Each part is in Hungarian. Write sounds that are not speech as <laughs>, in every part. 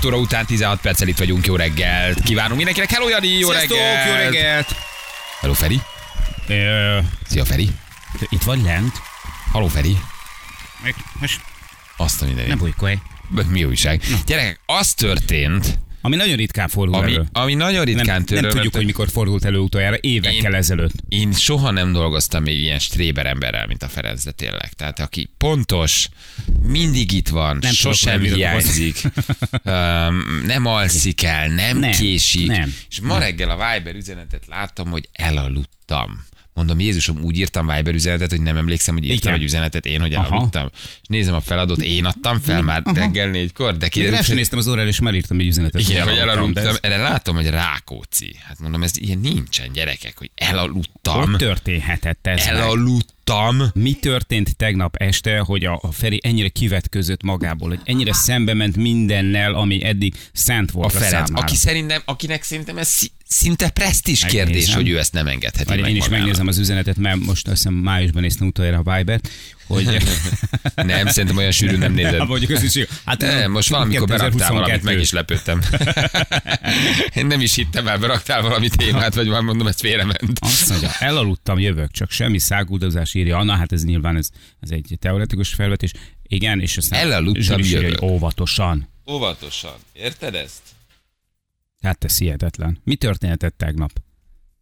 6 óra után 16 perccel itt vagyunk, jó reggelt. Kívánunk mindenkinek, hello Jani, jó Sziasztok, reggelt. jó reggelt! Hello Feri. Ö, Szia Feri. itt vagy lent? Haló Feri. Most Azt a ne mindenit. bujkolj. Mi újság? Gyerekek, az történt, Ami nagyon ritkán fordul ami, elő. ami nagyon ritkán nem, nem történt. tudjuk, hogy mikor fordult elő utoljára, évekkel Én- ezelőtt. Én soha nem dolgoztam még ilyen stréber emberrel, mint a Ferenc, de tényleg. Tehát aki pontos, mindig itt van, Nem sosem tudok hiányzik, um, nem alszik el, nem, Nem, késik. nem, És ma reggel a Viber üzenetet láttam, hogy elaludtam. Mondom, Jézusom, úgy írtam Viber üzenetet, hogy nem emlékszem, hogy írtam Igen. egy üzenetet én, hogy Aha. elaludtam. És nézem a feladót, én adtam fel már reggel négykor, de Én kiderült, rá sem néztem az órára, és már írtam egy üzenetet. igen, hogy elaludtam, elaludtam. ez- Erre látom, hogy Rákóczi. Hát mondom, ez ilyen nincsen, gyerekek, hogy elaludtam. Hogy történhetett ez meg? Elaludtam. Mi történt tegnap este, hogy a, a Feri ennyire kivetközött magából, hogy ennyire szembe ment mindennel, ami eddig szent A volt a, Ferenc, számára. aki szerintem, akinek szerintem ez szi- szinte presztis kérdés, hogy ő ezt nem engedheti Várj, meg én is magának. megnézem az üzenetet, mert most azt hiszem májusban néztem utoljára a Viber-t, hogy... <laughs> Nem, szerintem olyan sűrű nem nézed. Hát mondjuk az is, hát Nem, most valamikor beraktál valamit, meg 2022. is lepődtem. <laughs> Én nem is hittem el, beraktál valami témát, vagy már mondom, ez félrement. Azt mondja, elaludtam, jövök, csak semmi száguldozás írja. Anna, hát ez nyilván ez, ez egy teoretikus felvetés. Igen, és aztán Elaludtam, írja, hogy óvatosan. Óvatosan, érted ezt? Hát ez hihetetlen. Mi történhetett tegnap?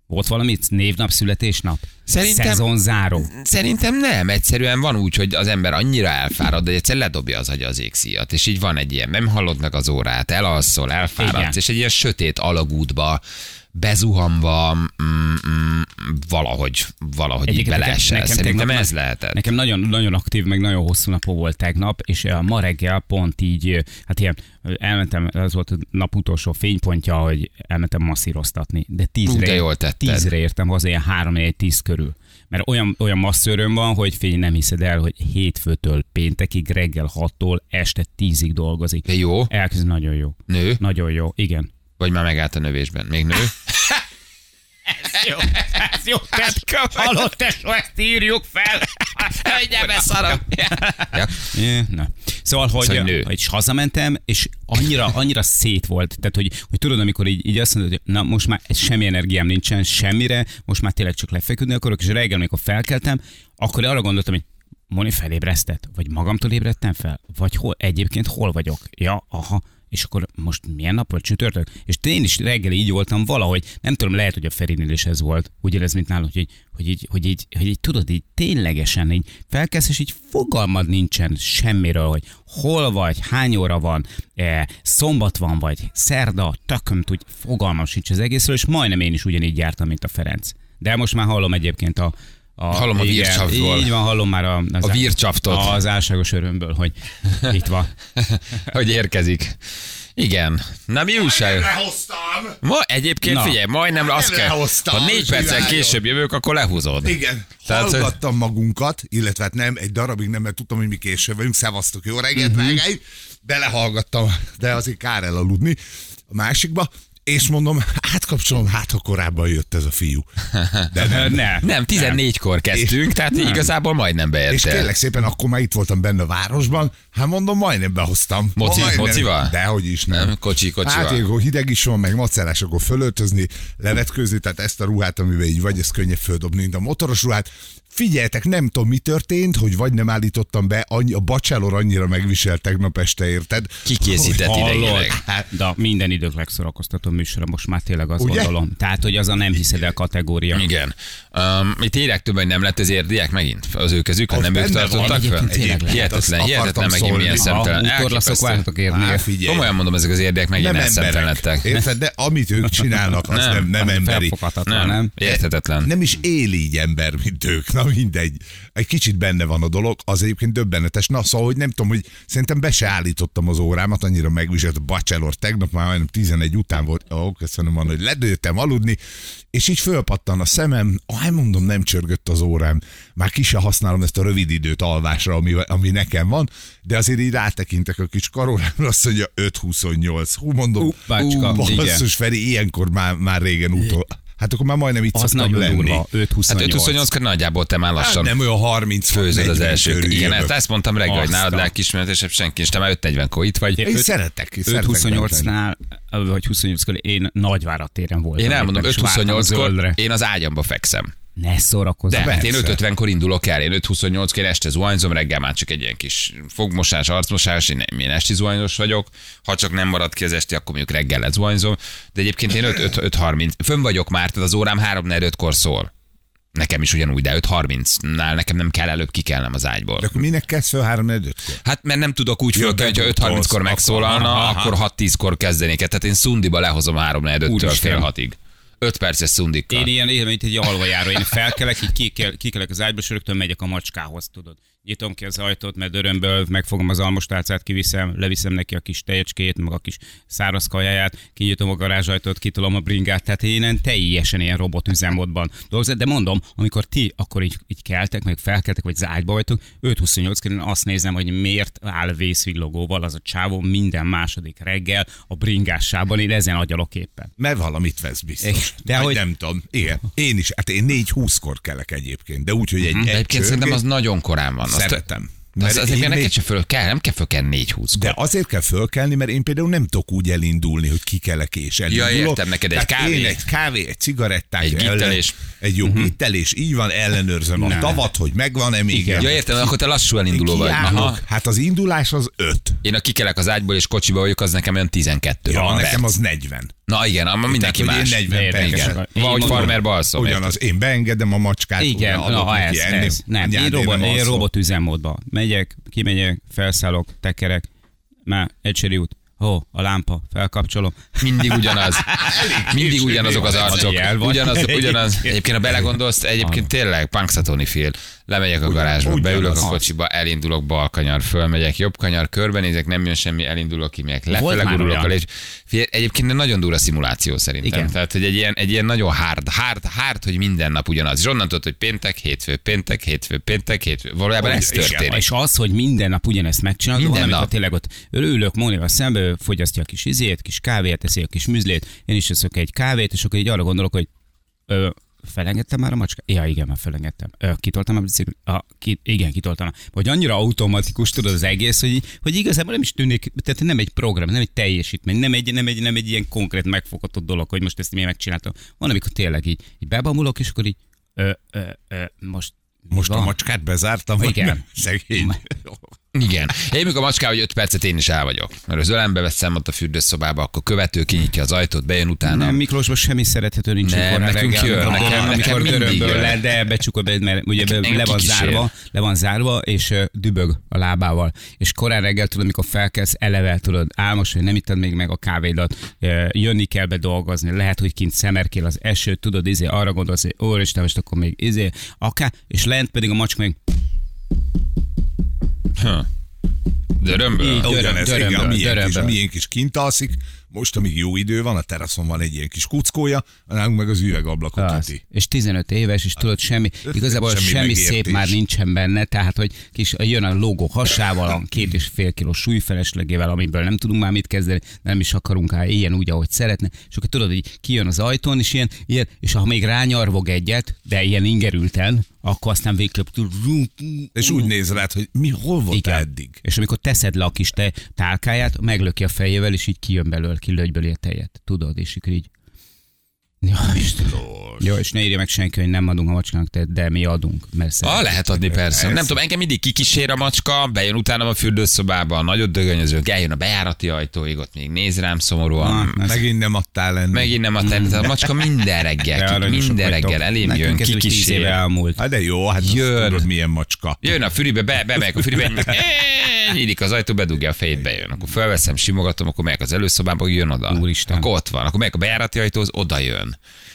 Volt valami névnap, születésnap? Szerintem- Szezonzáró. Szerintem nem, egyszerűen van úgy, hogy az ember annyira elfárad, hogy egyszer ledobja az agya az égszíjat, és így van egy ilyen, nem hallod meg az órát, elalszol, elfáradsz, Igen. és egy ilyen sötét alagútba, bezuhanva, mm, mm, valahogy, valahogy így Egyébként nekem- beleesel. Szerintem ez lehetett. Nekem nagyon, nagyon aktív, meg nagyon hosszú napom volt tegnap, és eh, ma reggel pont így, eh, hát ilyen, eh, elmentem, ez volt a nap utolsó fénypontja, hogy elmentem masszíroztatni, de tízre, Ú, de tízre értem haza, ilyen három egy tíz körül. Mert olyan, olyan masszöröm van, hogy fény nem hiszed el, hogy hétfőtől péntekig, reggel 6-tól este 10-ig dolgozik. De jó, Elkezd nagyon jó. nő, Nagyon jó, igen. Vagy már megállt a növésben? Még nő? <laughs> Jó, ez jó, tesó, hallott tesó, ezt írjuk fel. <laughs> Hagyjál beszarom! <laughs> ja. Na. Szóval, hogy, Szóval nő. hogy hazamentem, és annyira, annyira szét volt, tehát, hogy, hogy tudod, amikor így, így azt mondod, hogy na most már semmi energiám nincsen, semmire, most már tényleg csak lefeküdni akarok, és reggel, amikor felkeltem, akkor arra gondoltam, hogy Moni felébresztett, vagy magamtól ébredtem fel, vagy hol, egyébként hol vagyok. Ja, aha, és akkor most milyen nap volt csütörtök? És én is reggel így voltam valahogy, nem tudom, lehet, hogy a Ferinél is ez volt, ugyanez, mint nálam, hogy hogy így, hogy így, hogy így tudod, így ténylegesen így felkelsz, és így fogalmad nincsen semmiről, hogy hol vagy, hány óra van, e, szombat van, vagy szerda, tököm tud, fogalmam sincs az egészről, és majdnem én is ugyanígy jártam, mint a Ferenc. De most már hallom egyébként a a, Hallom a igen, vircsavból. Így van, hallom már a, az A vircsaftot. Az álságos örömből, hogy itt van. <laughs> hogy érkezik. Igen. Na mi újság? Lehoztam! Ma egyébként Na. figyelj, majdnem azt kell, ha négy perccel csináljon. később jövök, akkor lehúzod. Igen, Tehát, hogy- hallgattam magunkat, illetve hát nem, egy darabig nem, mert tudtam, hogy mi később vagyunk, szevasztok, jó reggelt, uh-huh. belehallgattam, de azért kár elaludni a másikba, és mondom, átkapcsolom, hát ha korábban jött ez a fiú. De nem. Ne. Nem, 14-kor kezdtünk, tehát igazából majdnem És beértél. kérlek szépen, akkor már itt voltam benne a városban, hát mondom, majdnem behoztam. Moci- majdnem. mocival? Dehogy is nem. Nem, kocsi, kocsival. Hát akkor hideg is van, meg macerás, akkor fölöltözni, levetkőzni, tehát ezt a ruhát, amiben így vagy, ez könnyebb földobni, mint a motoros ruhát. Figyeljetek, nem tudom, mi történt, hogy vagy nem állítottam be, annyi, a bachelor annyira megviselt tegnap este, érted? Kikészített idegileg. Hát, de minden idők legszorakoztató műsora, most már tényleg azt Ugye? gondolom. Tehát, hogy az a nem hiszed el kategória. Igen. Um, itt írják többen, hogy nem lett az érdiek megint az ő kezükön, Az nem ők tartottak fel? Hihetetlen, hihetetlen megint milyen szemtelen. Elképesztő. vártok érni. Komolyan mondom, ezek az érdiek megint Nem elszemtelen emberek. lettek. Érted? De amit ők csinálnak, az Nem. nem, nem emberi. Nem, nem? érthetetlen. Nem is él így ember, mint ők. Na mindegy. Egy kicsit benne van a dolog, az egyébként döbbenetes. Na szóval, hogy nem tudom, hogy szerintem be se állítottam az órámat, annyira megviselt a bachelor. Tegnap már majdnem 11 után volt. Ó, köszönöm, van, hogy ledőltem aludni, és így fölpattan a szemem. Ah, mondom, nem csörgött az órám. Már ki se használom ezt a rövid időt alvásra, ami, ami nekem van, de azért így rátekintek a kis karórámra, azt mondja 5-28. Hú, mondom, igen. basszus, Feri, ilyenkor már, már régen utol. Hát akkor már majdnem itt Az szoktam nagyon lenni. durva, 5-28. Hát 5-28-kor nagyjából te már Hát lassan nem olyan 30 főzöd az első. Igen, ezt, ezt mondtam reggel, hogy nálad lelkismeretesebb senki, és te már 5-40-kor itt vagy. Én én szeretek bent lenni. 5-28-nál, vagy 28-kor én Nagyvárat téren voltam. Én elmondom, éppen, és vártam a 5-28-kor zöldre. én az ágyamba fekszem. Ne szórakozz. De hát én 5-50-kor indulok el, én 5-28-kor este zuhanyzom, reggel már csak egy ilyen kis fogmosás, arcmosás, én, én esti zuhanyos vagyok, ha csak nem marad ki az esti, akkor mondjuk reggel zuhanyzom, de egyébként én 5-30, fönn vagyok már, tehát az órám 3-4-5-kor szól. Nekem is ugyanúgy, de 5.30-nál nekem nem kell előbb kikelnem az ágyból. De akkor minek kezd fel 3 4 kor Hát mert nem tudok úgy de hogyha 5.30-kor utolsz, megszólalna, akkor- aha, akkor 6-10-kor kezdenék. Tehát én szundiba lehozom 3 4 től Úristen. fél hatig. 5 perces szundikkal. Én ilyen, mint egy alvajáró. Én felkelek, így kikel, kikelek az ágyba, és rögtön megyek a macskához, tudod. Nyitom ki az ajtót, mert örömből megfogom az almostálcát, kiviszem, leviszem neki a kis tejecskét, meg a kis száraz kajáját, kinyitom a garázsajtót, kitolom a bringát, tehát én ilyen teljesen ilyen robot üzemmódban dolgozom. De mondom, amikor ti akkor így, így keltek, meg felkeltek, vagy az ágyba vagytok, 5-28 én azt nézem, hogy miért áll vészvillogóval az a csávó minden második reggel a bringásában, én ezen agyalok éppen. Mert valamit vesz biztos. De hogy nem tudom. Igen. Én is. Hát én 4-20-kor kelek egyébként. De úgy, hogy egy, De egy. Egyébként szerintem az nagyon korán van. Szeretem. az, Mert azért én neked se föl kell, nem kell fölkelni 4 20 De azért kell fölkelni, mert én például nem tudok úgy elindulni, hogy kikelek és elindulok. értem, neked egy Tehát kávé. Én egy kávé, egy cigarettát. Egy gittelés. Egy jó uh-huh. gittelés, így van, ellenőrzöm a Ne. tavat, hogy megvan-e még. Igen. Ja, értem, akkor te lassú elinduló vagy. Aha. Hát az indulás az 5. Én a kikelek az ágyból és kocsiba vagyok, az nekem olyan 12 Ja, van nekem az 40. Na igen, amma mindenki Tehát, más. Én 40 Érdekes. percet. Igen. Vagy Én farmer balszom. Ugyanaz, én beengedem a macskát. Igen, na, ha ez, enni. ez. Nem, én, robot, én robot üzemmódban. Megyek, kimegyek, felszállok, tekerek, már egyseri út. Ó, a lámpa, felkapcsolom. Mindig ugyanaz. <laughs> Mindig ugyanazok az arcok. Ugyanaz, ugyanaz. Egyébként. Ha belegondolsz, egyébként tényleg Punxsutawney fél. Lemegyek a garázsba, beülök a kocsiba, elindulok bal kanyar, fölmegyek jobb kanyar, körbenézek, nem jön semmi, elindulok, kimegyek, lefele gurulok lés. Figyelj, Egyébként egy nagyon durva szimuláció szerintem. Igen. Tehát, hogy egy ilyen, egy ilyen nagyon hard, hard, hard, hogy minden nap ugyanaz. És onnan tudod, hogy péntek, hétfő, péntek, hétfő, péntek, hétfő. Valójában ez történik. És az, hogy minden nap ugyanezt megcsinálod, Minden nap. tényleg ott ülök Mónival szembe, fogyasztja a kis izét, kis kávét, teszi a kis műzlét, én is eszök egy kávét, és akkor így arra gondolok, hogy ö, felengedtem már a macska? Ja, igen, már felengedtem. Ö, kitoltam a biciklit? Ah, ki, igen, kitoltam. Hogy annyira automatikus tudod az egész, hogy, hogy igazából nem is tűnik, tehát nem egy program, nem egy teljesítmény, nem egy, nem egy, nem egy ilyen konkrét megfogható dolog, hogy most ezt miért megcsináltam. Van, amikor tényleg így, így bebamulok, és akkor így, ö, ö, ö, most mi Most a van? macskát bezártam, Igen. Szegény. Igen. Én mikor a macskával, hogy 5 percet én is el vagyok. Mert az ölembe veszem ott a fürdőszobába, akkor követő kinyitja az ajtót, bejön utána. Nem, Miklósban semmi szerethető nincs. Nem, nekünk reggel, jön, nekem- nekem mindig jön. le, de becsukod, be, mert ugye be, le van zárva, le van zárva, és dübög a lábával. És korán reggel tudod, amikor felkelsz, eleve tudod, álmos, hogy nem ittad még meg a kávédat, jönni kell be dolgozni, lehet, hogy kint szemerkél az eső, tudod, izé, arra gondolsz, hogy úristen, most akkor még izé, akár, és lent pedig a macska még Ha. Dörömből? Így. Döröm, Ugyanez, igen, a dörömből, miénk, is, a miénk is kint alszik, most, amíg jó idő van, a teraszon van egy ilyen kis kuckója, nálunk meg az üvegablakot Az. üti. És 15 éves, és tudod, semmi, igazából Semmi semmi, megértés. szép már nincsen benne, tehát, hogy kis, jön a logó hasával, a két és fél kiló súlyfeleslegével, amiből nem tudunk már mit kezdeni, nem is akarunk rá ilyen úgy, ahogy szeretne, és akkor tudod, hogy kijön az ajtón, és ilyen, ilyen és ha még rányarvog egyet, de ilyen ingerülten, akkor aztán végképp. És úgy néz rád, hogy mi hol volt Igen. eddig? És amikor teszed le a kis te tálkáját, meglöki a fejével, és így kijön belőle, kilögy belőle a tejet. Tudod, és így Ja. Jó, és ne írja meg senki, hogy nem adunk a macskának, de, de mi adunk. Mert szeretjük. lehet adni persze. Nem tudom, engem mindig kikísér a macska, bejön utána a fürdőszobába, nagyot dögönyözünk, eljön a bejárati ajtóig, ott még néz rám szomorúan. Ah, Megint nem adtál lenni. Megint nem a terület, a macska minden reggel, De minden reggel elém jön, kikísér. elmúlt. Hát de jó, hát Jön. Tudod milyen macska. Jön a füribe, be, bemegyek a füribe, nyílik- nyílik az ajtó, bedugja a fejét, bejön. Akkor felveszem, simogatom, akkor megyek az előszobába, jön oda. Úristen. Akkor ott van. Akkor megyek a bejárati ajtóhoz, oda jön.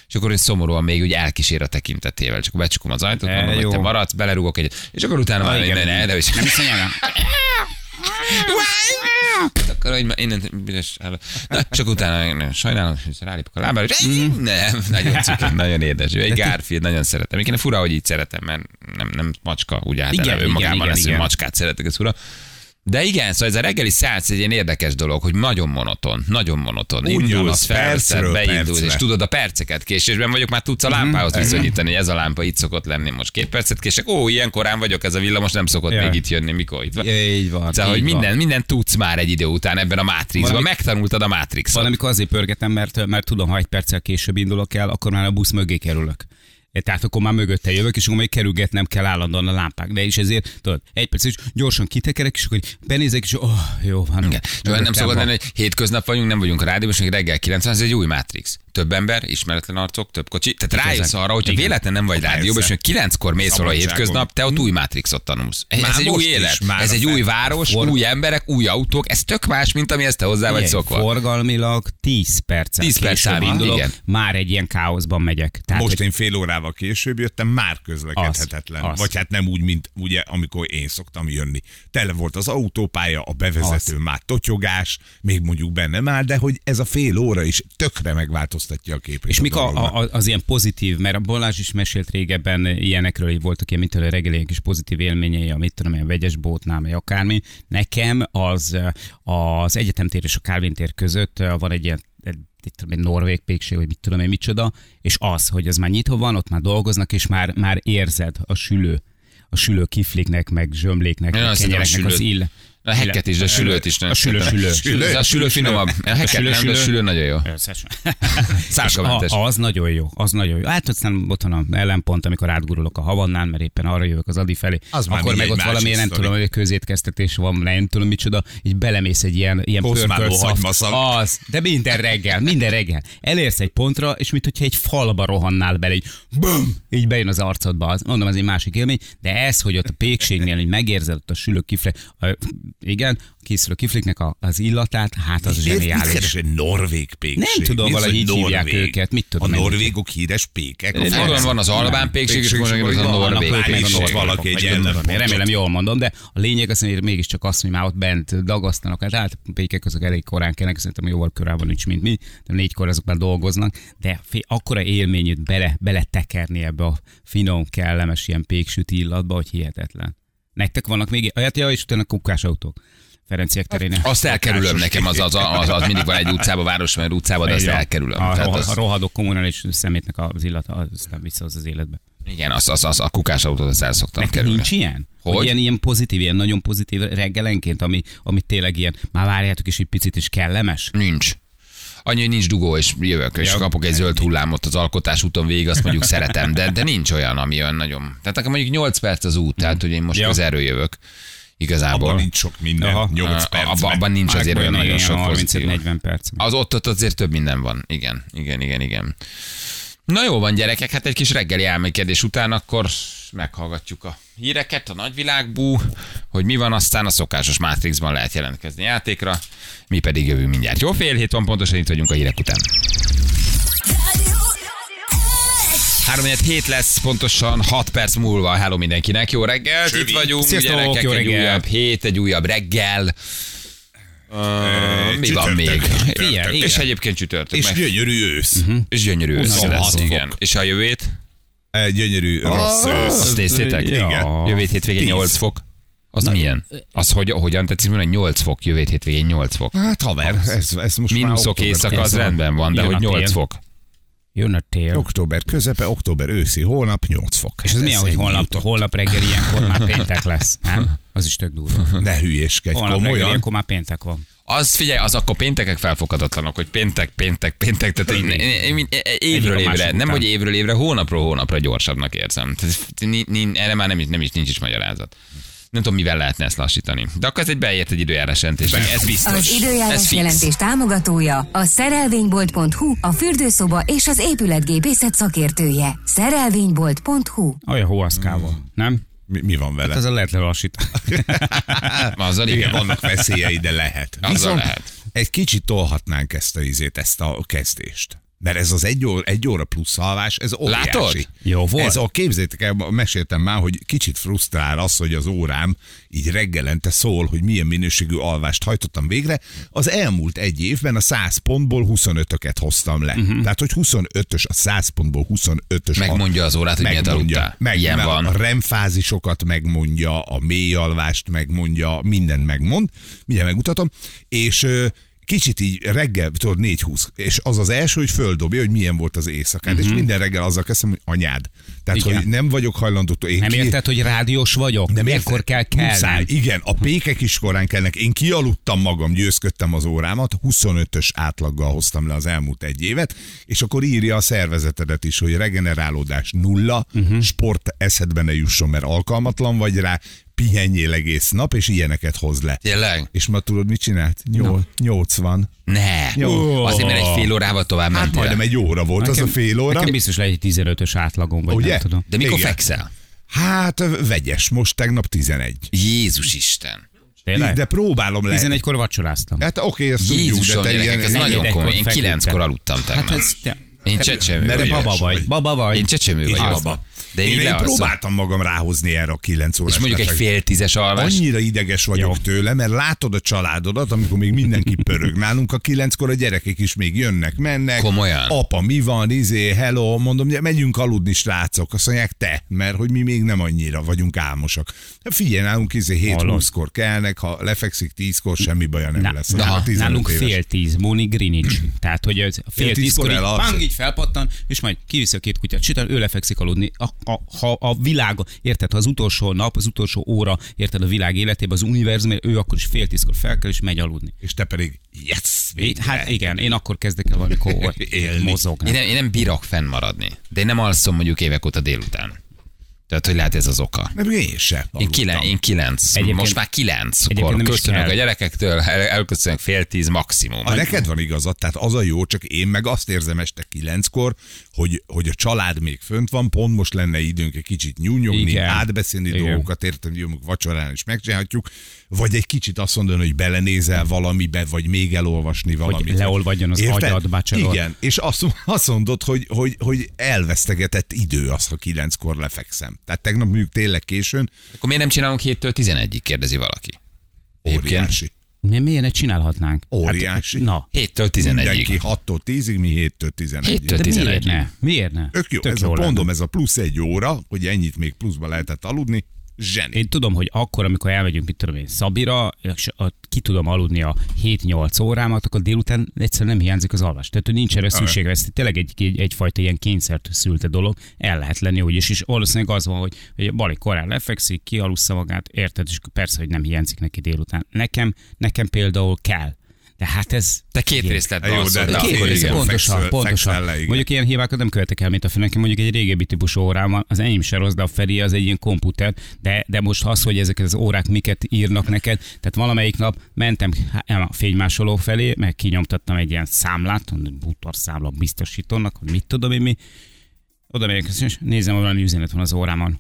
És akkor én szomorúan még úgy elkísér a tekintetével. Csak becsukom az ajtót, E, mondom, hogy jó. te maradsz, belerúgok egyet. És akkor utána már, ne, ne, de, Nem hiszem, el. akkor, hogy innen, büdös, áll- na, csak utána nem, sajnálom, hogy rálépek a lábára, és Mhm. nem, nagyon cuki, nagyon édes. Ő egy Garfield, nagyon szeretem. Én fura, hogy így szeretem, mert nem, nem macska, ugye hát Igen, önmagában igen, lesz, hogy igen. macskát szeretek, ez fura. De igen, szóval ez a reggeli szállsz egy ilyen érdekes dolog, hogy nagyon monoton, nagyon monoton. Indulsz, felveszed, beindulsz, és tudod a perceket késésben vagyok, már tudsz a lámpához viszonyítani, hogy ez a lámpa itt szokott lenni, most két percet kések, ó, ilyen korán vagyok, ez a villamos nem szokott Ja. még itt jönni, mikor itt van. Így van. Szóval, hogy így van. minden, minden tudsz már egy idő után ebben a Matrixban. Valami- Megtanultad a Matrixot. Van, amikor azért pörgetem, mert, mert tudom, ha egy perccel később indulok el, akkor már a busz mögé kerülök. Tehát akkor már mögötte jövök, és akkor még kerülgetnem kell állandóan a lámpák. De is ezért, tudod, egy perc is gyorsan kitekerek, és akkor benézek, és oh, jó van. Igen. Csak nem Mögöttem szokott van. lenni, hogy hétköznap vagyunk, nem vagyunk a rádióban, és reggel 90, ez egy új Matrix. Több ember, ismeretlen arcok, több kocsi. Tehát rájössz arra, hogyha Igen. véletlen nem vagy rádióban, és kilenckor mész valahol hétköznap, te ott új Matrixot tanulsz. Ez, Már ez egy új élet, ez egy új város, For- új emberek, új autók, ez tök más, mint amihez te hozzá vagy szokva. Forgalmilag 10 perccel 10 perc indulok, igen. már egy ilyen káoszban megyek. Tehát, Most hogy én fél órával később jöttem, már közlekedhetetlen. Az, az. Vagy hát nem úgy, mint ugye, amikor én szoktam jönni. Tele volt az autópálya, a bevezető már totyogás, még mondjuk benne már, de hogy ez a fél óra is tökre megváltoztatja a képét. És mik a, a, az ilyen pozitív, mert a Balázs is mesélt régebben ilyenekről, hogy voltak ilyen, reggeli ilyen kis pozitív élményei, a mit tudom, ilyen vegyes bótnál, vagy akármi. Nekem az, az egyetemtér és a Kálvin tér között van egy ilyen egy, itt tudom, egy norvég pékség, vagy mit tudom én micsoda, és az, hogy az már nyitva van, ott már dolgoznak, és már, már érzed a sülő, a sülő kifliknek, meg zsömléknek, meg kenyereknek az ill. A hekket is, de a sülőt is. A sülő, sülő. sülő. A sülő finomabb. A hekket sülő, nem, de a sülő. sülő nagyon jó. <laughs> Szárkamentes. A, az nagyon jó, az nagyon jó. Hát aztán ott van a ellenpont, amikor átgurulok a havannán, mert éppen arra jövök az Adi felé. Az akkor meg ott valami, másik nem tudom, hogy közétkeztetés van, nem tudom micsoda, így belemész egy ilyen, ilyen. Az, de minden reggel, minden reggel. Elérsz egy pontra, és mint hogyha egy falba rohannál bele, így bum, így bejön az arcodba. Az, mondom, ez egy másik élmény, de ez, hogy ott a pékségnél, hogy megérzed ott a sülő kifle, a, igen, a készülő kifliknek a, az illatát, hát az Miért- Mit zseniális. keres egy norvég pékség? Nem tudom, Mi valahogy hogy így hívják norvég? őket, mit tudom A én. norvégok híres pékek. Van, van, van az albán pékség, Pékség, és meg az a norvég meg a. Valaki egy. Én remélem jól mondom, de a lényeg az, hogy mégis csak azt, hogy már ott bent dagasztanak. Hát, hát a pékek azok elég korán kelnek, szerintem jóval korábban nincs, mint mi, de négykor azok már dolgoznak, de akkora élményűt bele, bele tekerni ebbe a finom, kellemes ilyen péksüt illatba, hogy hihetetlen. Nektek vannak még, hát ja, és utána kukás autók. Ferenciek terén. Azt elkerülöm nekem, az, az, az, az mindig van egy utcában, városban, egy utcában, de azt elkerülöm. A, Tehát az, a rohadó kommunális szemétnek az illata, az nem visszahoz az életbe. igen, az, az, az, a kukás autót azt el szoktam Nektek kerülni. nincs ilyen? Hogy? Hogy? Ilyen, ilyen pozitív, ilyen nagyon pozitív reggelenként, ami, ami tényleg ilyen, már várjátok is egy picit is kellemes? Nincs. Annyi, hogy nincs dugó, és jövök, és Ja. kapok egy zöld hullámot az alkotás úton végig, azt mondjuk szeretem, de, de nincs olyan, ami olyan nagyon. Tehát nekem mondjuk 8 perc az út, tehát hogy én most Ja. közelről jövök. Igazából. Abban nincs sok minden. Aha. 8 A- perc. abban, abban nincs azért olyan nagyon sok pozitív. 35-40 perc. Az ott, ott azért több minden van. Igen, igen, igen, igen. Na jó van, gyerekek, hát egy kis reggeli elmékedés után akkor meghallgatjuk a híreket, a nagyvilágbú, hogy mi van, aztán a szokásos Matrixban lehet jelentkezni játékra, mi pedig jövünk mindjárt. Jó, fél hét van, pontosan itt vagyunk a hírek után. 3 hét lesz, pontosan 6 perc múlva. Hello mindenkinek, jó reggel, itt vagyunk, Sziasztok, gyerekek, jó egy reggel. újabb hét, egy újabb reggel. Uh, mi van még? csütörtök, csütörtök. igen. És egyébként csütörtök. És meg- gyönyörű ősz. és gyönyörű ősz lesz, igen. És a jövét? Egy Gyönyörű rossz ősz. Azt néztétek? Ja. Jövét hétvégén Tíz. 8 fok. Az milyen? Az, hogy hogyan tetszik mondani, 8 fok, jövét hétvégén 8 fok. Hát haver, ez, ez most október éjszaka, az rendben van, de hogy a 8 tél. fok. Jön a tél. Október közepe, október őszi hónap, 8 fok. És ez milyen, hogy ennyi holnap, holnap reggel ilyenkor már péntek lesz? Nem? <laughs> Az is tök durva. Ne hülyéskedj, Holnap reggel komolyan. ilyenkor már péntek van. Az figyelj, az akkor péntekek felfoghatatlanok, hogy péntek, péntek, péntek, tehát én, én, én, évről évre, nem hogy évről évre, hónapról hónapra gyorsabbnak érzem. Tehát, erre már nem, is- nem is, nincs is magyarázat. Nem tudom, mivel lehetne ezt lassítani. De akkor ez egy beért egy időjárás jelentés. Ez biztos. Az ez időjárás fix. jelentés támogatója a szerelvénybolt.hu, a fürdőszoba és az épületgépészet szakértője. Szerelvénybolt.hu Olyan hóaszkával, nem? Mi, mi van vele? Hát ezzel lehet lelassítani. <laughs> Azzal Igen, igen. vannak veszélyei, de lehet. Azzal Viszont lehet. egy kicsit tolhatnánk ezt a izét, ezt a kezdést. Mert ez az egy óra, egy óra plusz alvás, ez óriási. Látod? Jó volt. Ez a képzétek el, meséltem már, hogy kicsit frusztrál az, hogy az órám így reggelente szól, hogy milyen minőségű alvást hajtottam végre. Az elmúlt egy évben a 100 pontból 25-öket hoztam le. Uh-huh. Tehát, hogy 25-ös, a 100 pontból 25-ös. Megmondja az órát, hogy miért aludtál. Meg, Ilyen van. A REM fázisokat megmondja, a mély alvást megmondja, mindent megmond. Mindjárt megmutatom. És kicsit így reggel, tudod, 4-20, és az az első, hogy földobja, hogy milyen volt az éjszakád, uh-huh. és minden reggel azzal kezdtem, hogy anyád. Tehát, Igen. hogy nem vagyok hajlandó. Én Nem ki- érted, hogy rádiós vagyok? nem Ekkor érted? kell kelni. Muszáj. Igen, a pékek is korán kelnek. Én kialudtam magam, győzködtem az órámat, 25-ös átlaggal hoztam le az elmúlt egy évet, és akkor írja a szervezetedet is, hogy regenerálódás nulla, uh-huh. sport eszedbe ne jusson, mert alkalmatlan vagy rá, pihenjél egész nap, és ilyeneket hoz le. Tényleg? És ma tudod, mit csinált? Nyol, 80. Ne. Jó. Azért, mert egy fél órával tovább Hát mentél. majdnem egy óra volt, az a fél óra. Nekem biztos lehet egy 15-ös átlagom, vagy Ugye? nem tudom. De mikor Igen. fekszel? Hát vegyes, most tegnap 11. Jézus Isten. Tényleg? De próbálom le. 11-kor vacsoráztam. Hát oké, ezt tudjuk, de Jézusom, te gyerekek, ilyen, ez nagyon komoly. Én feküdtem. kilenckor aludtam tegnap. Hát ez... Te, Én csecsemő Mert vagyok. baba vagy, baba vagy. Én csecsemő vagyok. baba. De én, én próbáltam magam ráhozni erre a 9 órás És mondjuk egy fél tízes alvás. Annyira ideges vagyok Jó. tőle, mert látod a családodat, amikor még mindenki <laughs> pörög. Nálunk a kilenckor a gyerekek is még jönnek, mennek. Komolyan? Apa, mi van, izé, hello, mondom, "Ja, megyünk aludni, srácok. Azt mondják, te, mert hogy mi még nem annyira vagyunk álmosak. Figyelj, nálunk izé 7 Hallod? 20-kor kelnek, ha lefekszik 10-kor, semmi baja nem Na, lesz. de Nálunk ha 15 nálunk éves. fél tíz, Moni Greenwich. <clears throat> Tehát, hogy fél tízkor tízkor így, elalszik. bang, így felpattan, és majd kiviszi a két kutyát, sütön, ő lefekszik aludni. A, a, ha a világ, érted, ha az utolsó nap, az utolsó óra, érted, a világ életében, az univerzum, ő akkor is fél tízkor fel kell, és megy aludni. És te pedig, yes, végre. hát igen, én akkor kezdek el valamikor <laughs> mozogni. Én nem, én nem bírok fennmaradni. De én nem alszom mondjuk évek óta délután. Tehát, hogy lehet ez az oka. Nem, én sem. Én, kilen, én kilenc, Egyébként- most már kilenc, köszönök a gyerekektől, el, elköszönök fél tíz maximum. A neked van igazad, tehát az a jó, csak én meg azt érzem este kilenckor, hogy, hogy a család még fönt van, pont most lenne időnk egy kicsit nyúnyogni, Igen. átbeszélni Igen. dolgokat, értem, hogy vacsorán is megcsinálhatjuk, vagy egy kicsit azt mondani, hogy belenézel valamibe, vagy még elolvasni valamit. leolvadjon az agyad, bachelor. Igen, és azt, azt mondod, hogy, hogy, hogy elvesztegetett idő az, ha kilenckor lefekszem. Tehát tegnap mondjuk tényleg későn, Akkor miért nem csinálunk 7-től 11-ig, kérdezi valaki. Óriási. Mi, miért ne csinálhatnánk? Óriási. Hát, na, 7-től Mindenki 11-ig. 6-tól 10-ig, mi 7-től 11-ig. 7-től de miért 11-ig. ne? Miért ne? Tök jó, Tök ez a jó lenne. mondom, ez a plusz egy óra, hogy ennyit még pluszba lehetett aludni, zseni. Én tudom, hogy akkor, amikor elmegyünk, mit tudom én, Szabira, és ki tudom aludni a 7-8 órámat, akkor délután egyszerűen nem hiányzik az alvás. Tehát, hogy nincs erre szükség, ez tényleg egy, egy, egyfajta ilyen kényszert szülte dolog, el lehet lenni úgy is, és valószínűleg az van, hogy, hogy Bali korán lefekszik, kialussza magát, érted, és persze, hogy nem hiányzik neki délután. Nekem, nekem például kell. De hát ez... Te két részletben Jó, de két igen. pontosan, fekszel- pontosan. fekszel le, igen. mondjuk ilyen hibákat nem követek el, mint a főnök. Mondjuk egy régebbi típusú órám van, az enyém se rossz, de a Feri az egy ilyen komputer, de, de most az, hogy ezek az órák miket írnak neked, tehát valamelyik nap mentem a fénymásoló felé, meg kinyomtattam egy ilyen számlát, bútor számla biztosítónak, hogy mit tudom én mi, oda megyek, és nézem, hogy valami üzenet van az órámon.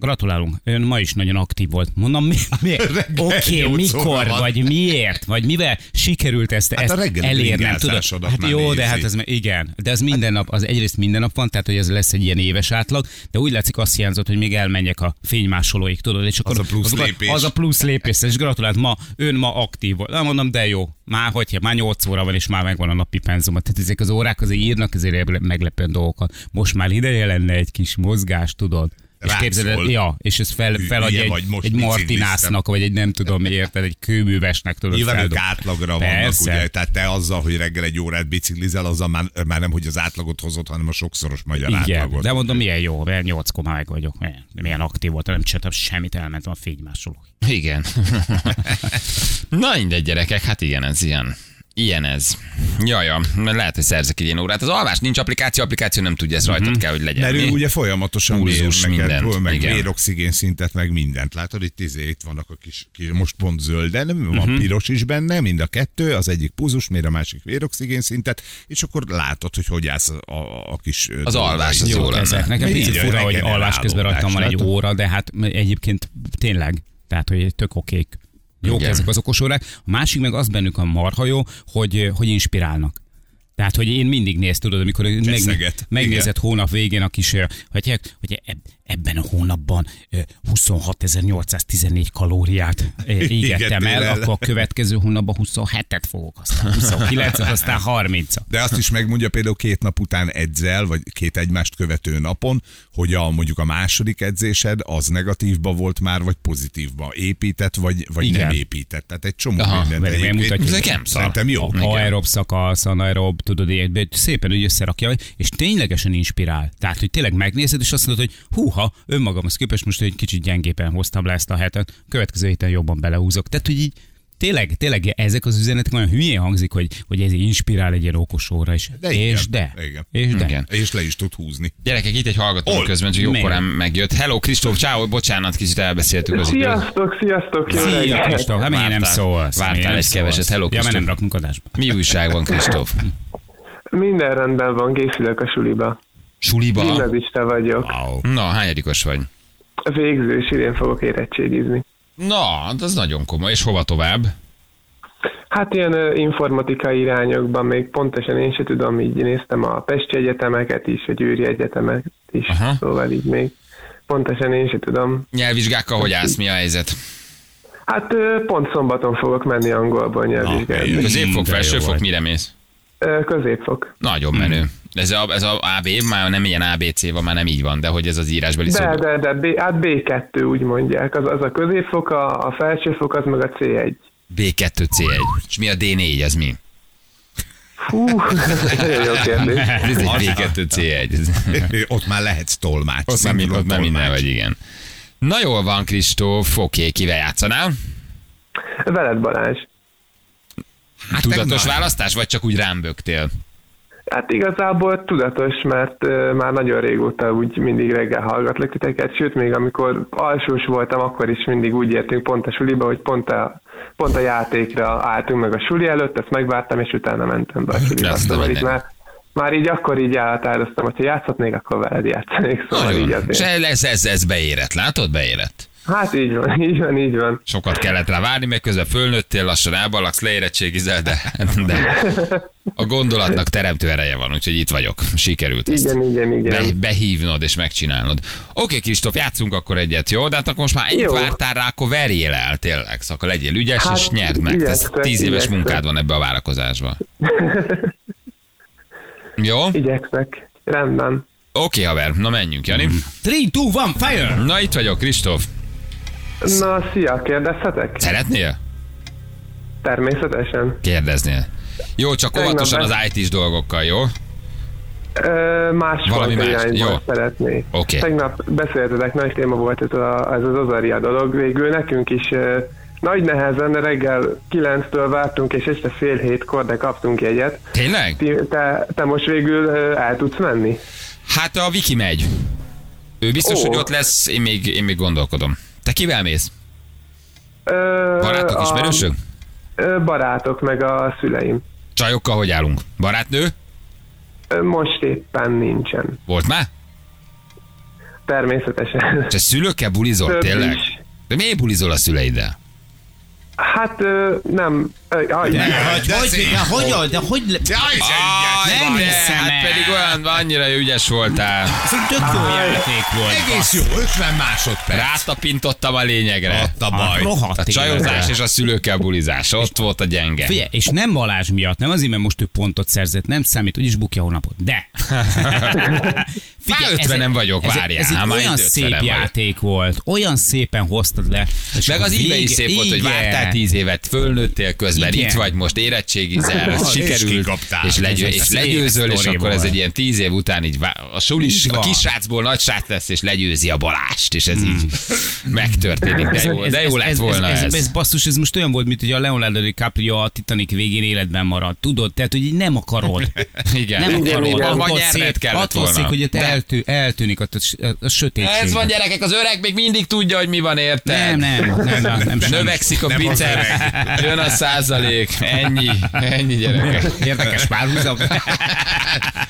Gratulálunk, ön ma is nagyon aktív volt. Mondom, mi, <laughs> mi? Reggel Oké, óra mikor, vagy miért, vagy mivel sikerült ezt, Hát ezt elérnem, tudod? Hát jó, de nézi. hát ez igen, de ez minden nap, az egyrészt minden nap van, tehát hogy ez lesz egy ilyen éves átlag, de úgy látszik azt hiányzott, hogy még elmenjek a fénymásolóig, tudod, és akkor Az a plusz az, lépés. Az a plusz lépés, és gratulált, ma, ön ma aktív volt. Na, mondom, de jó, már hogy már 8 óra van, és már megvan a napi penzumat. Tehát ezek az órák azért írnak azért meglepő dolgokat. Most már ideje lenne egy kis mozgás, tudod? És képzeld, szól. ja, és ez fel, feladja egy, vagy, most egy. Martinásznak, vagy egy nem tudom, érted, egy kőművesnek tudod Nyilván ők feldob- átlagra vannak, Persze. ugye? Tehát te azzal, hogy reggel egy órát biciklizel, azzal már, már nem, hogy az átlagot hozott, hanem a sokszoros magyar Igen, átlagot. de mondom, milyen jó, mert nyolckor már meg vagyok, milyen, milyen aktív voltam, nem csináltam semmit, elmentem a fénymásoló. Igen. <laughs> Na mindegy gyerekek, hát igen, ez ilyen. Ilyen ez. Jaja, lehet, hogy szerzek egy ilyen órát. Az alvás nincs applikáció, applikáció nem tudja, ez rajtad kell, hogy legyen. Mert ő Mi? ugye folyamatosan Pulzus, mér mindent, meg igen. véroxigén szintet, meg mindent. Látod, itt, izé, itt vannak a kis, kis most pont zölden, van Mhm. uh-huh. piros is benne, mind a kettő, az egyik pulzus, mér a másik véroxigén szintet, és akkor látod, hogy hogy állsz a, a, a kis... Az alvás az jó lenne. Ezek. Nekem picit fura, hogy alvás közben rajtam van egy óra, de hát egyébként tényleg, tehát hogy tök okék. Jók Igen. ezek az okos órák. A másik meg az bennük a marha jó, hogy, hogy inspirálnak. Tehát, hogy én mindig néz, tudod, amikor meg, megnézed hónap végén a kis, ö, hogy, hogy ebben a hónapban ö, 26.814 kalóriát <laughs> égettem el, el. akkor a következő hónapban 27-et fogok, aztán 29-et, aztán 30-at. De azt is megmondja például két nap után edzel, vagy két egymást követő napon, hogy a, mondjuk a második edzésed az negatívba volt már, vagy pozitívba épített, vagy, vagy Igen. nem épített. Tehát egy csomó Aha, Ezek nem szar. Szerintem jó. Aerob szakasz, anaerob, tudod, szépen úgy összerakja, és ténylegesen inspirál. Tehát, hogy tényleg megnézed, és azt mondod, hogy húha, önmagamhoz képest most egy kicsit gyengéppen hoztam le ezt a hetet, következő héten jobban belehúzok. Tehát, hogy így tényleg, tényleg ezek az üzenetek olyan hülyén hangzik, hogy, hogy ez inspirál egy ilyen okos óra is. De igen, és de. igen. És de. Igen. És le is tud húzni. Gyerekek, itt egy hallgató Hol? közben, csak jókorán megjött. Hello, Kristóf, ciao, bocsánat, kicsit elbeszéltük az időt. Sziasztok, sziasztok, jó Szia! Kristóf, hát miért nem szólsz? vártál egy keveset. Hello, Ja, mert Kristóf. nem rakunk adásba. Mi újság van, Kristóf? Minden rendben van, készülök a suliba. Suliba? Gimnazista vagyok. Wow. Na, hányadikos vagy? Végzős idén fogok érettségizni. Na, hát az nagyon komoly. És hova tovább? Hát ilyen informatikai irányokban még pontosan én se tudom, így néztem a Pesti Egyetemeket is, a Győri Egyetemet is, Aha. szóval így még pontosan én se tudom. Nyelvvizsgákkal hogy állsz? Mi a helyzet? Hát pont szombaton fogok menni angolból nyelvvizsgálni. Na, Középfok, felsőfok, mire mész? Középfok. Nagyon menő. Ez a, ez a AB, már nem ilyen ABC van, már nem így van, de hogy ez az írásbeli szó. De, de, de, B, hát B2 úgy mondják. Az, az a középfok, a, a felsőfok, az meg a C1. B2, C1. És mi a D4, ez mi? Egy nagyon jó kérdés. <laughs> Ez egy B2, C1. <laughs> Ott már lehetsz tolmács. Ott már, ott már minden vagy, igen. Na jól van, Kristóf, oké, kivel játszanál? Veled Balázs. Hát Tudatos választás, vagy csak úgy rám bögtél? Hát igazából tudatos, mert már nagyon régóta úgy mindig reggel hallgatlak titeket, sőt, még amikor alsós voltam, akkor is mindig úgy értünk pont a suliba, hogy pont a, pont a játékra álltunk meg a suli előtt, ezt megvártam, és utána mentem be a suliba. Szóval így már, már így akkor így elhatároztam, hogy ha játszhatnék, akkor veled játszanék. Szóval így Nagyon. És azért. ez, ez, ez beérett, látod? Beérett. Hát így van, <laughs> így van, így van. Sokat kellett rá várni, meg közben fölnőttél, lassan elbalagsz, leérettségizel, de, de a gondolatnak teremtő ereje van, úgyhogy itt vagyok. Sikerült ezt. Igen, igen, igen. Be, behívnod és megcsinálnod. Oké, Kristóf, játszunk akkor egyet, jó? De hát akkor most már ennyit vártál rá, akkor verjél el, tényleg. Szóval akkor legyél ügyes, Hát, és nyerd meg. Ez tíz éves igyekszem. munkád van ebbe a várakozásba. <laughs> jó? Oké, Igyekszek. Rendben. haver, na menjünk, Jani. 3, 2, 1, fire! Na itt vagyok, Kristóf. Na, szia, kérdezhetek? Szeretnél? Természetesen. Kérdeznél. Jó, csak Tegnap óvatosan az IT-s dolgokkal, jó? Ö, másfajta Valami más, jó. szeretné. Oké. Tegnap beszéltetek, nagy téma volt ez, a, ez az Azaria dolog. Végül nekünk is ö, nagy nehezen reggel 9-től vártunk, és este fél hétkor, de kaptunk jegyet. Tényleg? Ti, te, te most végül ö, el tudsz menni? Hát a Viki megy. Ő biztos, Ó. hogy ott lesz, én még, én még gondolkodom. Te kivel mész? Ö, Barátok, a- ismerősök? Ö, barátok, meg a szüleim. Csajokkal hogy állunk? Barátnő? Ö, most éppen nincsen. Volt már? Természetesen. Te szülőkkel bulizol, Több tényleg? is. De miért bulizol a szüleiddel? Hát nem. Aj, De, de hogy, de hogy, de nem hiszem hát pedig olyan annyira ügyes voltál. ez egy tök jó játék volt. Egész jó, 50 másodperc. Rátapintottam a lényegre. Ott a baj. rohadt A csajozás és a szülőkkel bulizás. Ott volt a gyenge. Figyelj, és nem Balázs miatt, nem azért, mert most ő pontot szerzett, nem számít, úgyis bukja a hónapot. De <laughs> Már 50 vagyok, ez, várjál, Ez, ez egy olyan szép 50 vagyok. játék volt, olyan szépen hoztad le. Meg az íve is szép volt, hogy vártál tíz évet, fölnőttél közben, Igen. itt vagy most, érettségizel, <laughs> sikerült, és, legyő, és legyőzöl, és akkor ez egy ilyen tíz év után így a sulis, a kisrácból nagy srác lesz, és legyőzi a Balást, és ez így megtörténik, de jó, de jó lett volna ez, ez. basszus, ez most olyan volt, mint hogy a Leonardo DiCaprio a Titanic végén életben maradt. Tudod, tehát, hogy nem akarod. <laughs> Igen. Nem akarod. Attól szép, hogy De- eltű, eltűnik a, a, a sötétség. Ez van gyerekek, az öreg még mindig tudja, hogy mi van érte. Nem, nem, nem, nem, nem, nem Növekszik a bicep, jön a százalék, ennyi, ennyi gyerekek. Érdekes párhuzam.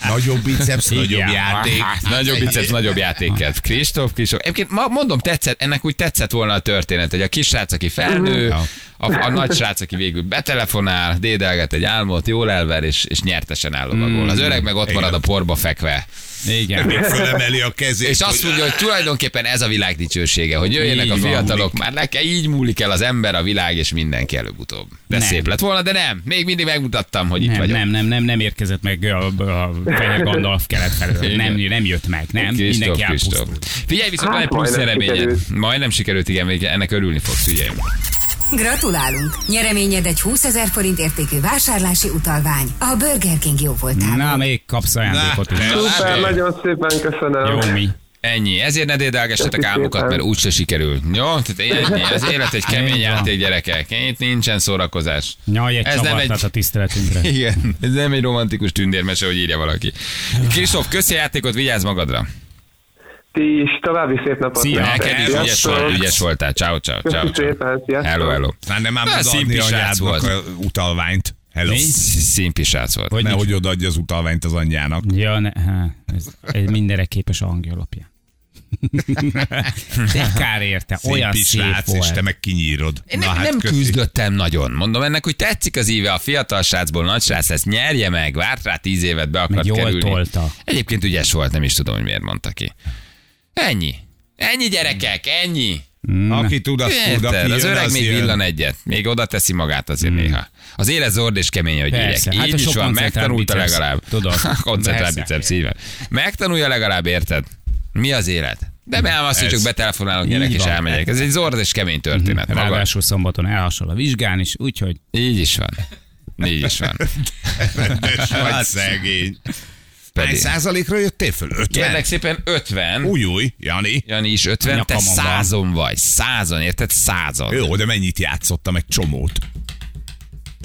Nagyobb biceps, nagyobb játék. Nagyobb biceps, nagyobb játéket. Kristóf, Kristóf. Egyébként mondom, tetszett, ennek úgy tetszett volna a történet, hogy a kis srác, aki felnő, a, a nagy srác, aki végül betelefonál, dédelget egy álmot, jól elver, és, és nyertesen állomagol. Az öreg meg ott marad a porba fekve. Igen. Még fölemeli a kezét. És azt mondja, hogy tulajdonképpen ez a világ dicsősége, hogy jöjjenek Így a van. fiatalok, már nekem így múlik el az ember, a világ, és mindenki előbb-utóbb. De Nem. szép lett volna, de nem. Még mindig megmutattam, hogy itt vagyok. nem, nem, nem, nem érkezett meg a, a fehér Gandalf kelet felől. Nem, nem jött meg, nem. Kristóf, Mindenki elpusztult. Figyelj, viszont Hát, van egy plusz eredményed. sikerült. Majdnem sikerült, igen, még ennek örülni fogsz, figyelj. Gratulálunk! Nyereményed egy 20 ezer forint értékű vásárlási utalvány. A Burger King jó voltál. Na, még kapsz ajándékot is. Szuper, nagyon szépen köszönöm. Jó, mi? Ennyi, ezért ne dédelgessetek álmokat, mert úgyse sikerül. Jó, tehát ennyi, <laughs> az élet egy kemény játék, gyerekek. Itt nincsen szórakozás. Nyaj, egy Ez nem egy- a tiszteletünkre. <laughs> Igen, ez nem egy romantikus tündérmese, hogy írja valaki. Kristóf, köszi a játékot, vigyázz magadra. Ti is további szép napot. Szia. Neked is ügyes, volt, ügyes voltál. Ciao, ciao, ciao, szépen. Hello, hello. Már nem ám Na, odaadni szimpi srác anyádnak volt. a utalványt. Hello. Mi? Szimpi srác volt. Hogy Nehogy odaadja az utalványt az anyjának. Ja, ne, há, ez, ez mindenre képes a hangja alapján. <laughs> De kár érte, olyan Szimpi szép és volt. te meg kinyírod. Én nem, nem köszi. küzdöttem nagyon. Mondom ennek, hogy tetszik az íve a fiatal srácból, nagy srác, ezt nyerje meg, várt rá tíz évet, be akart Meg jól kerülni. tolta. Egyébként ügyes volt, nem is tudom, hogy miért mondta ki. Ennyi. Ennyi gyerekek, ennyi. Aki tud, azt tud. Aki Érted? Az jön, öreg az még jön. villan egyet. Még oda teszi magát azért néha. Az élet zord és kemény, hogy írják. Hát Így a is van, megtanulta biceps. legalább. Tudod. <laughs> koncentrált Persze. biceps, így van. Megtanulja legalább, érted? Mi az élet? De nem azt, hogy csak betelefonálok gyerek és elmegyek. Ez egy zord és kemény történet. Maga. Ráadásul szombaton elhasonl a vizsgán is, úgyhogy Így is van. Így is van. <laughs> Rendes vagy szegény. Hány százalékra jöttél föl? 50? Kérlek szépen 50. Új, új, Jani. Jani is 50, te százon vagy. Százon, érted? Százon. Jó, de mennyit játszottam egy csomót?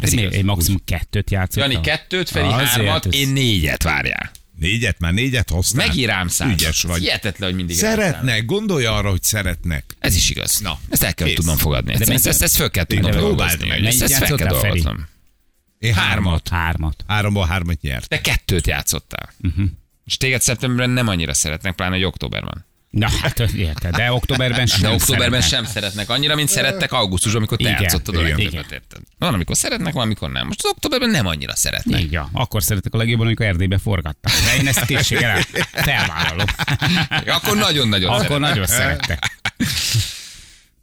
ez igaz. még, én maximum kettőt játszottam. Jani kettőt, Feri Azért hármat, ez- én négyet várjál. Négyet, már négyet hoztál? Megír rám százat. Ügyes vagy. Hihetetlen, hogy mindig rám Szeretnek, gondolj arra, hogy szeretnek. Ez is igaz. Na, ezt el kell kész. tudnom fogadni. Ezt, De ezt, ezt, ezt föl kell tudnom dolgozni. próbáld meg. Ezt, ezt fel kell dolgoznom. Én Hármat. Hármat. Háromból hármat nyert. Te kettőt játszottál. Uh-huh. És téged szeptemberben nem annyira szeretnek, pláne hogy októberben. Na hát érted, de októberben sem De októberben szeretnek. sem szeretnek annyira, mint szerettek augusztusban, amikor te Igen, játszottad a igen. legtöbbet, érted? Van, amikor szeretnek, van, amikor nem. Most az októberben nem annyira szeretnek. Ja. Akkor szeretek a legjobban, amikor Erdélybe forgattam. De én ezt készséggel el- felvállalom. Akkor nagyon-nagyon Akkor szeretnek. nagyon szerettek.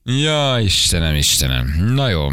Ja, Istenem, Istenem. Na jó.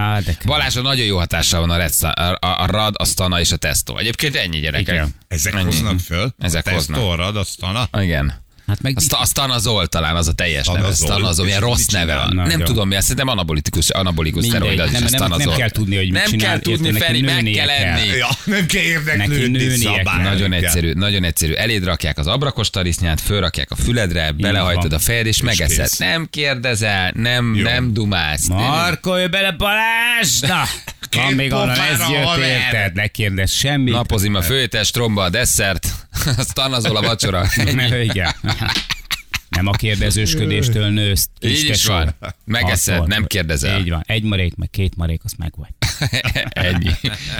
Á, de Balázsra nagyon jó hatással van a, red, a, a, a rad, a stana és a tesztó. Egyébként ennyi gyerekek. Igen. Ezek Ennyi. hoznak föl? Ezek a hoznak. Tesztorrad, a stana. Igen. Hát meg A, sta, a stanazol talán az a teljes neve. Milyen És rossz neve van. Nem jó. tudom mi, azt szerintem anabolikus, anabolikus szteroid, az is Nem- a nem- nem kell tudni, hogy mit Nem csinál, kell tudni, Feri, meg kell lenni. Ja, nem kell érdeklődni, szabály. Nagyon egyszerű, nagyon egyszerű. Eléd rakják az abrakos tarisznyát, fölrakják a füledre, belehajtod a fejed, és megeszed. Nem kérdezel, nem, nem dumálsz. Markolj bele Balázs! <laughs> Van még onnan, ez jött, érted? Ne kérdezz semmit. Napozim a főétel, stromba a desszert, <laughs> azt tanazol a vacsora. <laughs> Igen. Nem a kérdezősködéstől nősz. Így is van. Megeszed, nem kérdezel. Így van. Egy marék, meg két marék, az meg vagy. <laughs> Ennyi.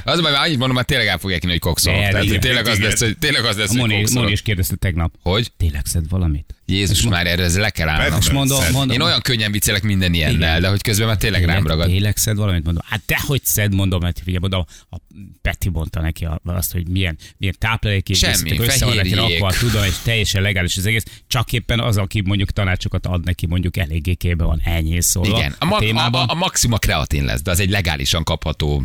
Az majd annyit mondom, már tényleg el fogják inni, hogy kokszol. De, Tehát, tényleg az lesz, hogy, tényleg az lesz, A hogy Moni. Moni is kérdezte tegnap. Hogy? Tényleg szed valamit? Jézus már erre ez le kell állnom. Persze. mondom, mondom, Én olyan könnyen viccelek minden ilyennel, Igen. de hogy közben már tényleg rám ragad. Tényleg szed valamit, mondom. Hát dehogy szed, mondom, mert figyelj, mondom, a Peti mondta neki azt, hogy milyen, milyen táplálék Semmi, össze van neki fehérjék. rakva, tudom, és teljesen legális az egész, csak éppen az, aki mondjuk tanácsokat ad neki, mondjuk eléggé képbe van ennyi szólva. Igen, a, a, témában. a, a maxima kreatin lesz, de az egy legálisan kapható,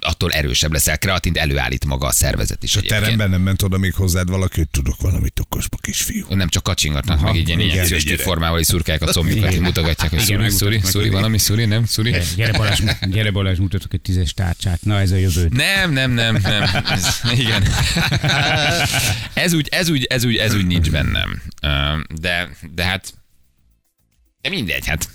attól erősebb leszel. Kreatint előállít maga a szervezet is A teremben nem ment oda még hozzád valaki, hogy tudok valamit okosba, kisfiú. Nem csak kacsingatnak, meg így ilyen gyere. formával is szurkálják a combjukat, így mutogatják, hogy szuri, szuri, szuri, valami szuri, nem, szuri. Gyere, Balázs, gyere Balázs, mutatok egy tízes tárcsát. Na ez a jövő. Nem, nem, nem, nem. Ez, igen. Ez úgy, ez úgy, ez úgy, ez úgy nincs bennem. De, de hát, de mindegy, hát.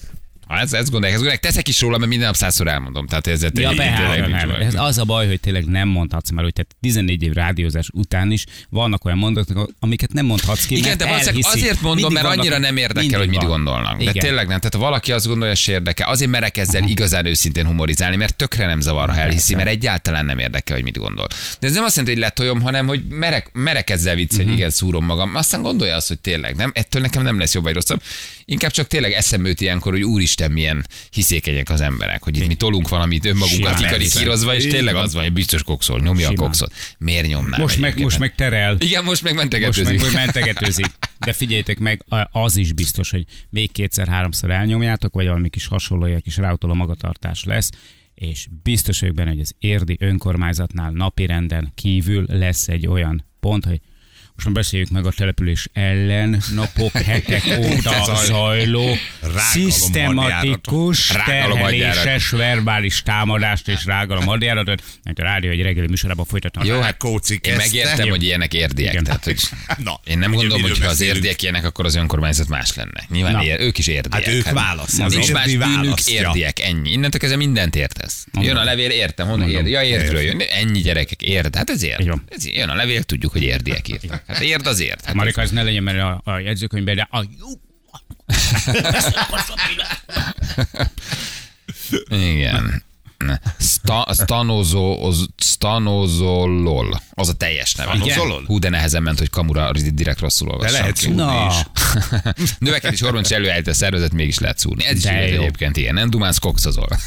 Ez, ezt gondolják, ezt gondolják, teszek is róla, mert minden nap százszor elmondom. Tehát ez Ja, tényleg. Ez az a baj, hogy tényleg nem mondhatsz már, hogy tehát 14 év rádiózás után is vannak olyan mondatok, amiket nem mondhatsz ki, Igen, de valószínűleg azért mondom, Mindig mert annyira nem érdekel, hogy mit van. gondolnak. De Igen. tényleg nem. Tehát ha valaki azt gondolja, hogy érdekel, azért merek ezzel igazán őszintén humorizálni, mert tökre nem zavar, ha elhiszi, mert egyáltalán nem érdekel, hogy mit gondol. De ez nem azt jelenti, hogy letoljom, hanem hogy merek, merek ezzel viccelni, hogy igen, szúrom magam. Aztán gondolja azt, hogy tényleg nem, ettől nekem nem lesz jobb vagy rosszabb. Inkább csak tényleg eszembe jut ilyenkor, hogy úristen, milyen hiszékenyek az emberek, hogy itt mi tolunk valamit önmagunkat kikarikírozva, és tényleg az van, hogy biztos kokszol, nyomja a Simán. kokszot. Miért nyomnál? Most meg, most meg terel. Igen, most meg Most mentegetőzik. meg hogy mentegetőzik. De figyeljétek meg, a- az is biztos, hogy még kétszer-háromszor elnyomjátok, vagy valami kis hasonló, ilyen kis ráutoló magatartás lesz, és biztos vagyok benne, hogy az érdi önkormányzatnál napirenden kívül lesz egy olyan pont, hogy most már beszéljük meg a település ellen napok, <laughs> hetek óta zajló, szisztematikus, terheléses, verbális támadást és rágalom hadjáratot, mert a rádió egy reggeli műsorában folytatom. Jó, Hát hát Kóci én megértem, hogy ilyenek érdiek. Igen. Tehát, hogy <laughs> Na, én nem gondolom, hogy ha az érdiek ilyenek, akkor az önkormányzat más lenne. Nyilván Na. ér, ők is érdiek. Hát ők választják. Nincs Az más érdi bűnük, érdiek, ennyi. Innentől kezdve mindent értesz. Jön a levél, értem, honnan érdi. Ja, értről jön. Ennyi gyerekek, érd. Hát ez van. Ez jön a levél, tudjuk, hogy érdiek írtak. Hát érd az érd. Hát Marika, ez ne legyen, mert a, a jegyzőkönyvben, de a jó Igen. Sta, stanozó, stanozolol. Az a teljes neve. Stanozolol? Hú, de nehezen ment, hogy kamura direkt rosszul De olvassam lehet ki. szúrni Na. is. <laughs> Növekedés hormon is előállít a szervezet, mégis lehet szúrni. Ez is De igaz jó. egyébként, igen. Nem dumánsz kokszozol. <laughs>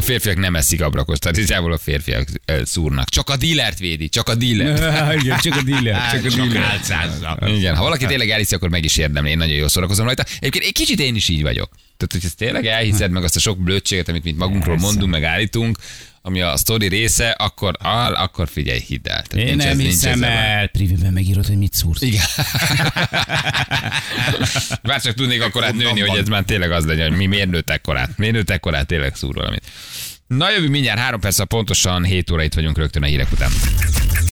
A férfiak nem eszik abrakos, igazából a férfiak szúrnak. Csak a dílert védi, csak a dílert. <laughs> Igen, csak a dealer, csak a <laughs> Csak dealer. álcázza. Igen, ha valaki tényleg elhiszi, akkor meg is érdemli. Én nagyon jól szórakozom rajta. Egyébként egy kicsit én is így vagyok. Tehát, hogy ezt tényleg elhiszed meg azt a sok blödséget, amit mi magunkról mondunk, meg állítunk, ami a sztori része, akkor, áll, akkor figyelj, hidd el. Tehát Én nincs nem ez- hiszem el. Privében megírod, hogy mit szúrsz. Igen. Bár csak tudnék akkor át nőni, hogy ez már tényleg az legyen, hogy mi miért nőtt ekkorát. Miért nőtt ekkorát, tényleg szúr valamit. Na jövő mindjárt három perc, pontosan 7 óra itt vagyunk rögtön a hírek után.